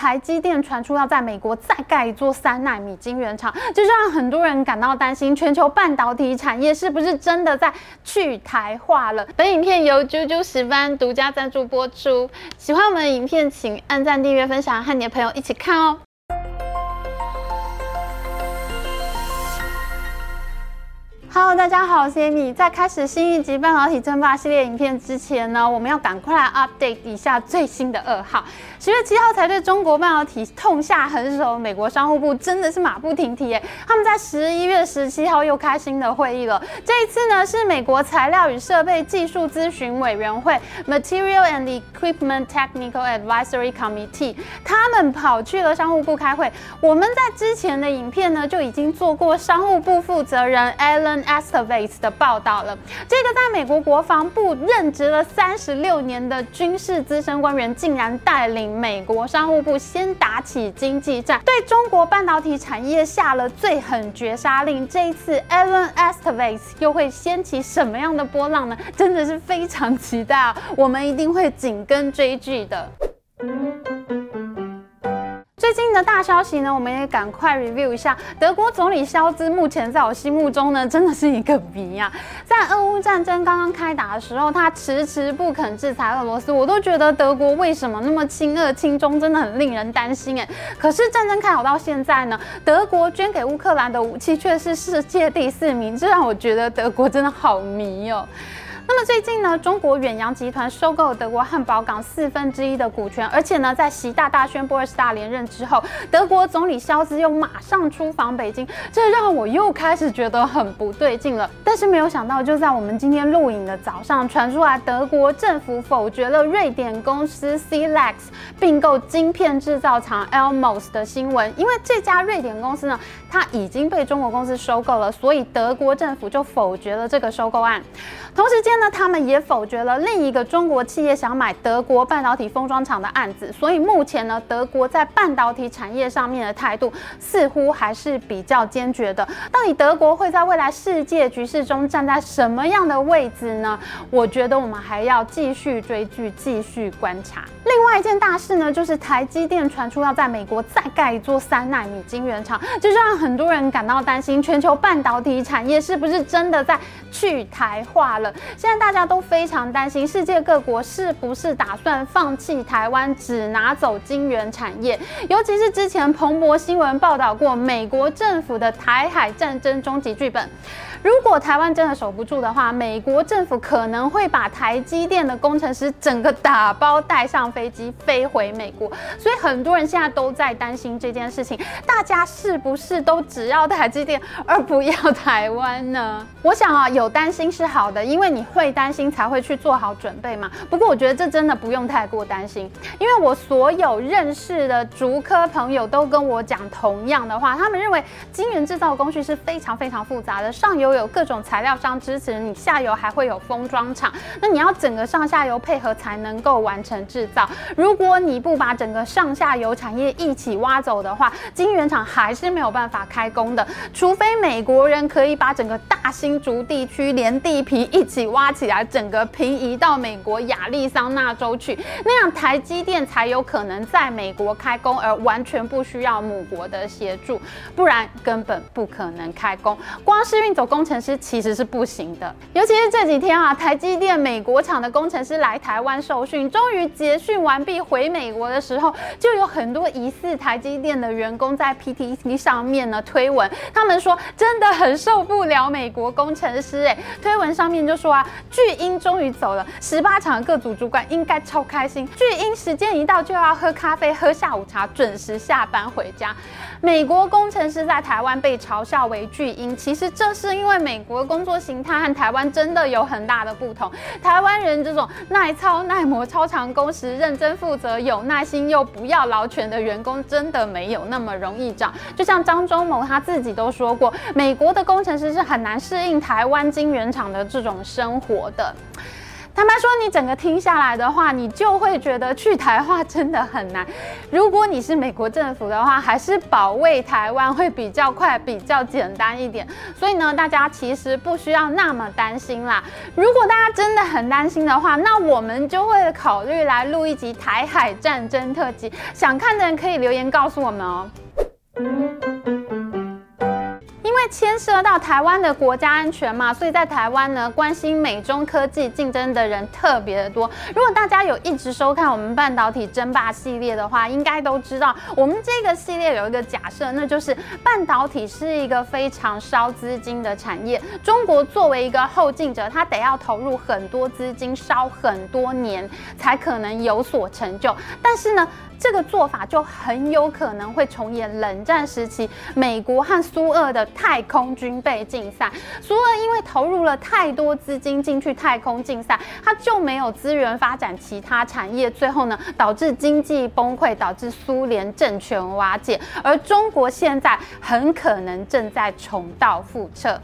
台积电传出要在美国再盖一座三纳米晶圆厂，就让很多人感到担心，全球半导体产业是不是真的在去台化了？本影片由啾啾十班独家赞助播出，喜欢我们的影片请按赞、订阅、分享，和你的朋友一起看哦。Hello，大家好，我是 Amy。在开始新一集半导体争霸系列影片之前呢，我们要赶快来 update 一下最新的噩耗。十月七号才对中国半导体痛下狠手，美国商务部真的是马不停蹄耶！他们在十一月十七号又开新的会议了。这一次呢，是美国材料与设备技术咨询委员会 （Material and Equipment Technical Advisory Committee），他们跑去了商务部开会。我们在之前的影片呢，就已经做过商务部负责人 Alan。Estevez 的报道了，这个在美国国防部任职了三十六年的军事资深官员，竟然带领美国商务部先打起经济战，对中国半导体产业下了最狠绝杀令。这一次，Alan Estevez 又会掀起什么样的波浪呢？真的是非常期待啊！我们一定会紧跟追剧的。最近的大消息呢，我们也赶快 review 一下。德国总理肖兹目前在我心目中呢，真的是一个谜啊！在俄乌战争刚刚开打的时候，他迟迟不肯制裁俄罗斯，我都觉得德国为什么那么亲俄亲中，真的很令人担心哎。可是战争开打到现在呢，德国捐给乌克兰的武器却是世界第四名，这让我觉得德国真的好迷哦。那么最近呢，中国远洋集团收购德国汉堡港四分之一的股权，而且呢，在习大大宣布二十大连任之后，德国总理肖兹又马上出访北京，这让我又开始觉得很不对劲了。但是没有想到，就在我们今天录影的早上，传出来德国政府否决了瑞典公司 c l e x 并购晶片制造厂 Elmos 的新闻，因为这家瑞典公司呢，它已经被中国公司收购了，所以德国政府就否决了这个收购案。同时间。那他们也否决了另一个中国企业想买德国半导体封装厂的案子，所以目前呢，德国在半导体产业上面的态度似乎还是比较坚决的。到底德国会在未来世界局势中站在什么样的位置呢？我觉得我们还要继续追剧，继续观察。另外一件大事呢，就是台积电传出要在美国再盖一座三纳米晶圆厂，这就让很多人感到担心，全球半导体产业是不是真的在去台化了？现但大家都非常担心，世界各国是不是打算放弃台湾，只拿走金圆产业？尤其是之前彭博新闻报道过，美国政府的台海战争终极剧本。如果台湾真的守不住的话，美国政府可能会把台积电的工程师整个打包带上飞机飞回美国。所以很多人现在都在担心这件事情，大家是不是都只要台积电而不要台湾呢？我想啊，有担心是好的，因为你会担心才会去做好准备嘛。不过我觉得这真的不用太过担心，因为我所有认识的竹科朋友都跟我讲同样的话，他们认为晶圆制造工序是非常非常复杂的，上游。有各种材料商支持，你下游还会有封装厂，那你要整个上下游配合才能够完成制造。如果你不把整个上下游产业一起挖走的话，晶圆厂还是没有办法开工的。除非美国人可以把整个大新竹地区连地皮一起挖起来，整个平移到美国亚利桑那州去，那样台积电才有可能在美国开工，而完全不需要母国的协助，不然根本不可能开工。光是运走工。工程师其实是不行的，尤其是这几天啊，台积电美国厂的工程师来台湾受训，终于结训完毕回美国的时候，就有很多疑似台积电的员工在 PTT 上面呢推文，他们说真的很受不了美国工程师，哎，推文上面就说啊，巨婴终于走了，十八厂各组主管应该超开心，巨婴时间一到就要喝咖啡、喝下午茶，准时下班回家。美国工程师在台湾被嘲笑为巨婴，其实这是因为。美国工作形态和台湾真的有很大的不同，台湾人这种耐操耐磨、超长工时、认真负责、有耐心又不要劳权的员工，真的没有那么容易找。就像张忠谋他自己都说过，美国的工程师是很难适应台湾晶圆厂的这种生活的。坦白说，你整个听下来的话，你就会觉得去台化真的很难。如果你是美国政府的话，还是保卫台湾会比较快、比较简单一点。所以呢，大家其实不需要那么担心啦。如果大家真的很担心的话，那我们就会考虑来录一集台海战争特辑。想看的人可以留言告诉我们哦。牵涉到台湾的国家安全嘛，所以在台湾呢，关心美中科技竞争的人特别的多。如果大家有一直收看我们半导体争霸系列的话，应该都知道，我们这个系列有一个假设，那就是半导体是一个非常烧资金的产业。中国作为一个后进者，他得要投入很多资金，烧很多年才可能有所成就。但是呢？这个做法就很有可能会重演冷战时期美国和苏俄的太空军备竞赛。苏俄因为投入了太多资金进去太空竞赛，它就没有资源发展其他产业，最后呢导致经济崩溃，导致苏联政权瓦解。而中国现在很可能正在重蹈覆辙。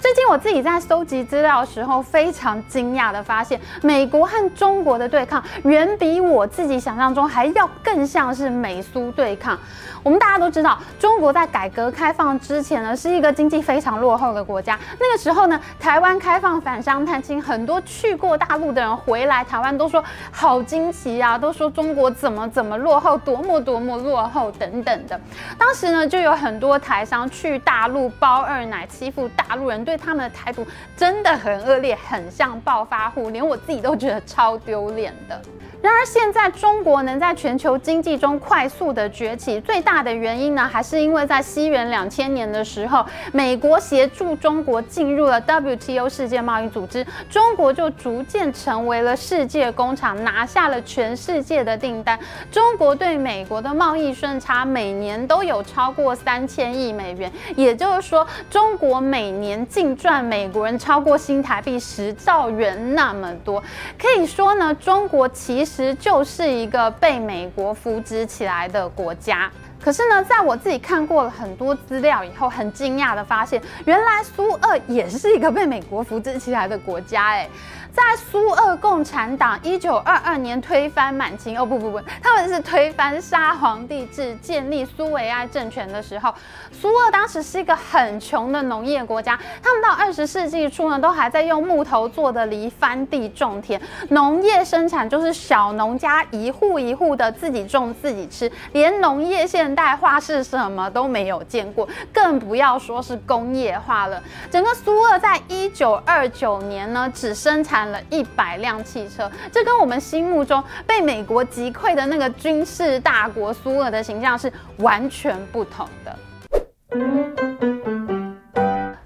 最近我自己在搜集资料的时候，非常惊讶的发现，美国和中国的对抗远比我自己想象中还要更像是美苏对抗。我们大家都知道，中国在改革开放之前呢，是一个经济非常落后的国家。那个时候呢，台湾开放返乡探亲，很多去过大陆的人回来台湾都说好惊奇啊，都说中国怎么怎么落后，多么多么落后等等的。当时呢，就有很多台商去大陆包二奶，欺负大陆人，对他们的态度真的很恶劣，很像暴发户，连我自己都觉得超丢脸的。然而，现在中国能在全球经济中快速的崛起，最大的原因呢，还是因为在西元两千年的时候，美国协助中国进入了 WTO 世界贸易组织，中国就逐渐成为了世界工厂，拿下了全世界的订单。中国对美国的贸易顺差每年都有超过三千亿美元，也就是说，中国每年年净赚美国人超过新台币十兆元那么多。可以说呢，中国。其实就是一个被美国扶植起来的国家。可是呢，在我自己看过了很多资料以后，很惊讶的发现，原来苏俄也是一个被美国扶植起来的国家。哎。在苏俄共产党一九二二年推翻满清，哦不不不，他们是推翻沙皇帝制，建立苏维埃政权的时候，苏俄当时是一个很穷的农业国家。他们到二十世纪初呢，都还在用木头做的犁翻地种田，农业生产就是小农家一户一户的自己种自己吃，连农业代化是什么都没有见过，更不要说是工业化了。整个苏俄在一九二九年呢，只生产。了一百辆汽车，这跟我们心目中被美国击溃的那个军事大国苏俄的形象是完全不同的。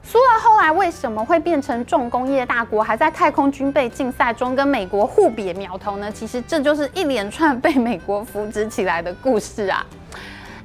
苏俄后来为什么会变成重工业大国，还在太空军备竞赛中跟美国互别苗头呢？其实这就是一连串被美国扶植起来的故事啊。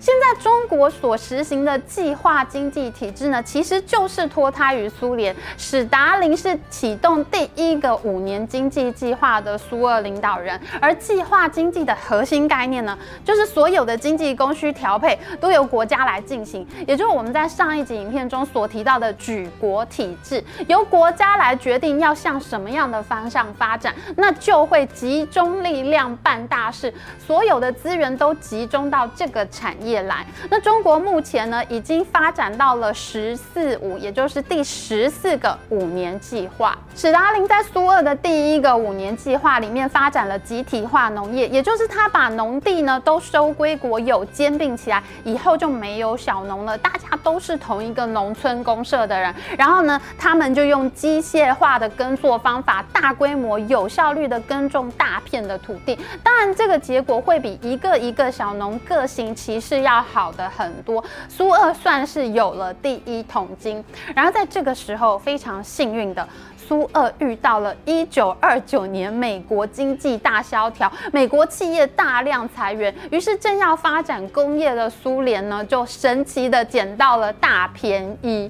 现在中国所实行的计划经济体制呢，其实就是脱胎于苏联。史达林是启动第一个五年经济计划的苏俄领导人，而计划经济的核心概念呢，就是所有的经济供需调配都由国家来进行，也就是我们在上一集影片中所提到的举国体制，由国家来决定要向什么样的方向发展，那就会集中力量办大事，所有的资源都集中到这个产业。来，那中国目前呢已经发展到了“十四五”，也就是第十四个五年计划。史达林在苏俄的第一个五年计划里面发展了集体化农业，也就是他把农地呢都收归国有，兼并起来，以后就没有小农了，大家都是同一个农村公社的人。然后呢，他们就用机械化的耕作方法，大规模有效率的耕种大片的土地。当然，这个结果会比一个一个小农各行其事。要好的很多，苏二算是有了第一桶金。然后在这个时候，非常幸运的，苏二遇到了一九二九年美国经济大萧条，美国企业大量裁员，于是正要发展工业的苏联呢，就神奇的捡到了大便宜。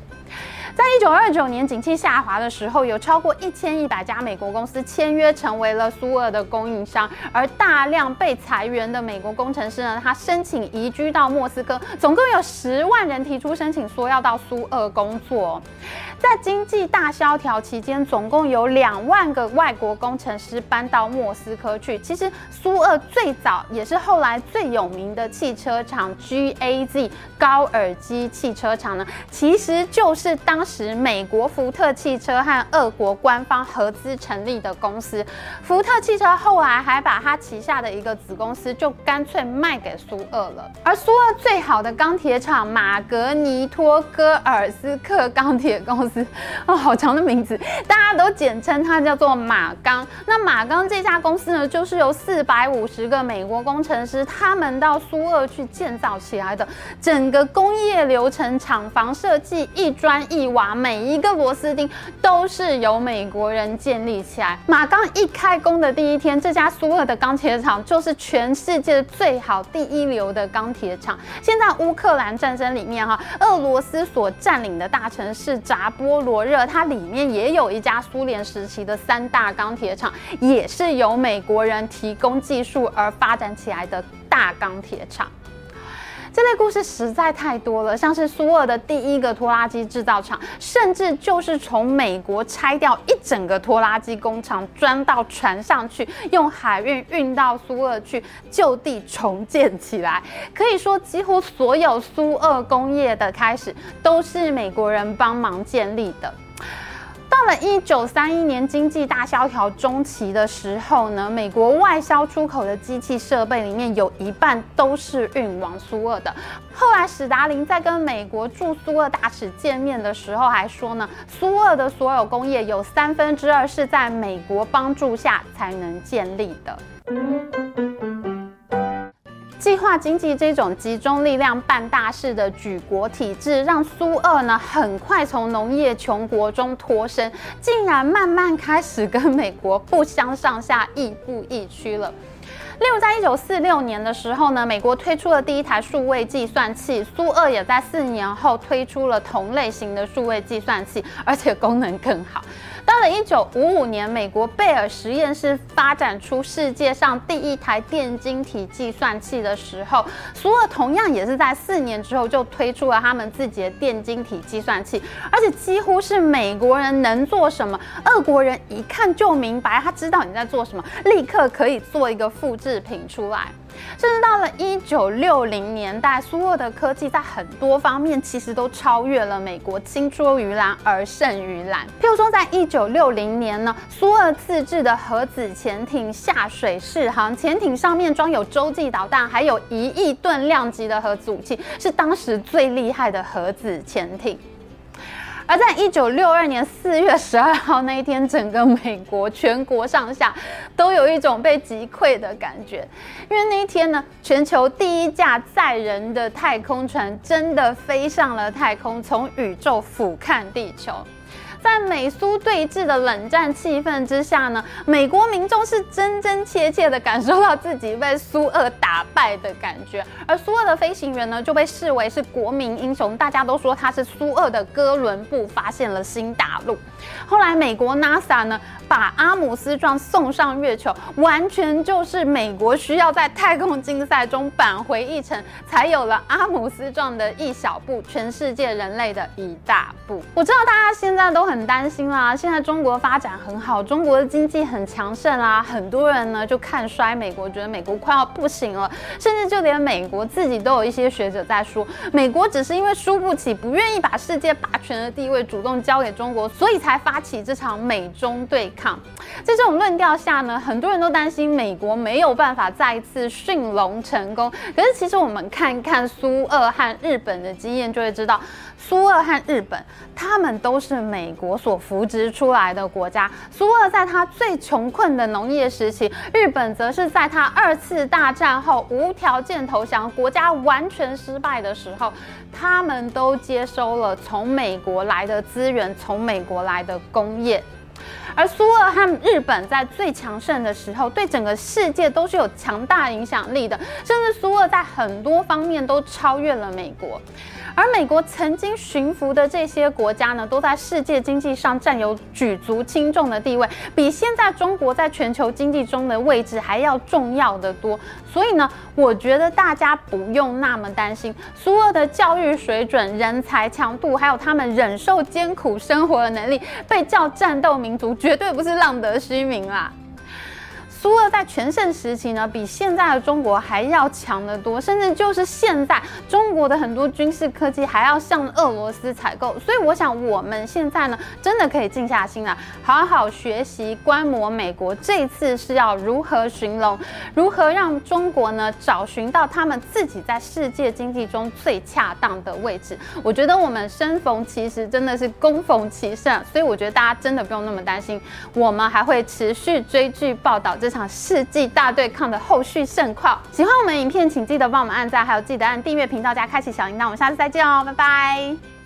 在一九二九年景气下滑的时候，有超过一千一百家美国公司签约成为了苏俄的供应商，而大量被裁员的美国工程师呢，他申请移居到莫斯科，总共有十万人提出申请说要到苏俄工作。在经济大萧条期间，总共有两万个外国工程师搬到莫斯科去。其实苏俄最早也是后来最有名的汽车厂 GAZ 高尔基汽车厂呢，其实就是当时美国福特汽车和俄国官方合资成立的公司。福特汽车后来还把它旗下的一个子公司就干脆卖给苏俄了。而苏俄最好的钢铁厂马格尼托戈尔斯克钢铁公司。哦，好长的名字，大家都简称它叫做马钢。那马钢这家公司呢，就是由四百五十个美国工程师他们到苏俄去建造起来的。整个工业流程、厂房设计、一砖一瓦，每一个螺丝钉都是由美国人建立起来。马钢一开工的第一天，这家苏俄的钢铁厂就是全世界最好、第一流的钢铁厂。现在乌克兰战争里面，哈，俄罗斯所占领的大城市扎波罗热，它里面也有一家苏联时期的三大钢铁厂，也是由美国人提供技术而发展起来的大钢铁厂。这类故事实在太多了，像是苏俄的第一个拖拉机制造厂，甚至就是从美国拆掉一整个拖拉机工厂，装到船上去，用海运运到苏俄去，就地重建起来。可以说，几乎所有苏俄工业的开始，都是美国人帮忙建立的。到了一九三一年经济大萧条中期的时候呢，美国外销出口的机器设备里面有一半都是运往苏俄的。后来史达林在跟美国驻苏俄大使见面的时候还说呢，苏俄的所有工业有三分之二是在美国帮助下才能建立的。计划经济这种集中力量办大事的举国体制，让苏俄呢很快从农业穷国中脱身，竟然慢慢开始跟美国不相上下、亦步亦趋了。例如，在一九四六年的时候呢，美国推出了第一台数位计算器，苏俄也在四年后推出了同类型的数位计算器，而且功能更好。到了一九五五年，美国贝尔实验室发展出世界上第一台电晶体计算器的时候，苏尔同样也是在四年之后就推出了他们自己的电晶体计算器，而且几乎是美国人能做什么，俄国人一看就明白，他知道你在做什么，立刻可以做一个复制品出来。甚至到了一九六零年代，苏俄的科技在很多方面其实都超越了美国，青出于蓝而胜于蓝。譬如说，在一九六零年呢，苏俄自制的核子潜艇下水试航，潜艇上面装有洲际导弹，还有一亿吨量级的核子武器，是当时最厉害的核子潜艇。而在一九六二年四月十二号那一天，整个美国全国上下都有一种被击溃的感觉，因为那一天呢，全球第一架载人的太空船真的飞上了太空，从宇宙俯瞰地球。在美苏对峙的冷战气氛之下呢，美国民众是真真切切的感受到自己被苏俄打败的感觉，而苏俄的飞行员呢就被视为是国民英雄，大家都说他是苏俄的哥伦布发现了新大陆。后来美国 NASA 呢把阿姆斯壮送上月球，完全就是美国需要在太空竞赛中扳回一城，才有了阿姆斯壮的一小步，全世界人类的一大步。我知道大家现在都很。很担心啦！现在中国发展很好，中国的经济很强盛啦，很多人呢就看衰美国，觉得美国快要不行了，甚至就连美国自己都有一些学者在说，美国只是因为输不起，不愿意把世界霸权的地位主动交给中国，所以才发起这场美中对抗。在这种论调下呢，很多人都担心美国没有办法再一次驯龙成功。可是其实我们看看苏俄和日本的经验，就会知道。苏俄和日本，他们都是美国所扶植出来的国家。苏俄在他最穷困的农业时期，日本则是在他二次大战后无条件投降、国家完全失败的时候，他们都接收了从美国来的资源，从美国来的工业。而苏俄和日本在最强盛的时候，对整个世界都是有强大影响力的，甚至苏俄在很多方面都超越了美国。而美国曾经驯服的这些国家呢，都在世界经济上占有举足轻重的地位，比现在中国在全球经济中的位置还要重要的多。所以呢，我觉得大家不用那么担心苏俄的教育水准、人才强度，还有他们忍受艰苦生活的能力，被叫战斗民族，绝对不是浪得虚名啦。苏俄在全盛时期呢，比现在的中国还要强得多，甚至就是现在中国的很多军事科技还要向俄罗斯采购。所以我想，我们现在呢，真的可以静下心来，好好学习观摩美国这次是要如何寻龙，如何让中国呢找寻到他们自己在世界经济中最恰当的位置。我觉得我们生逢其时，真的是攻逢其胜，所以我觉得大家真的不用那么担心，我们还会持续追剧报道这。场世纪大对抗的后续盛况，喜欢我们影片，请记得帮我们按赞，还有记得按订阅频道加开启小铃铛。我们下次再见哦，拜拜。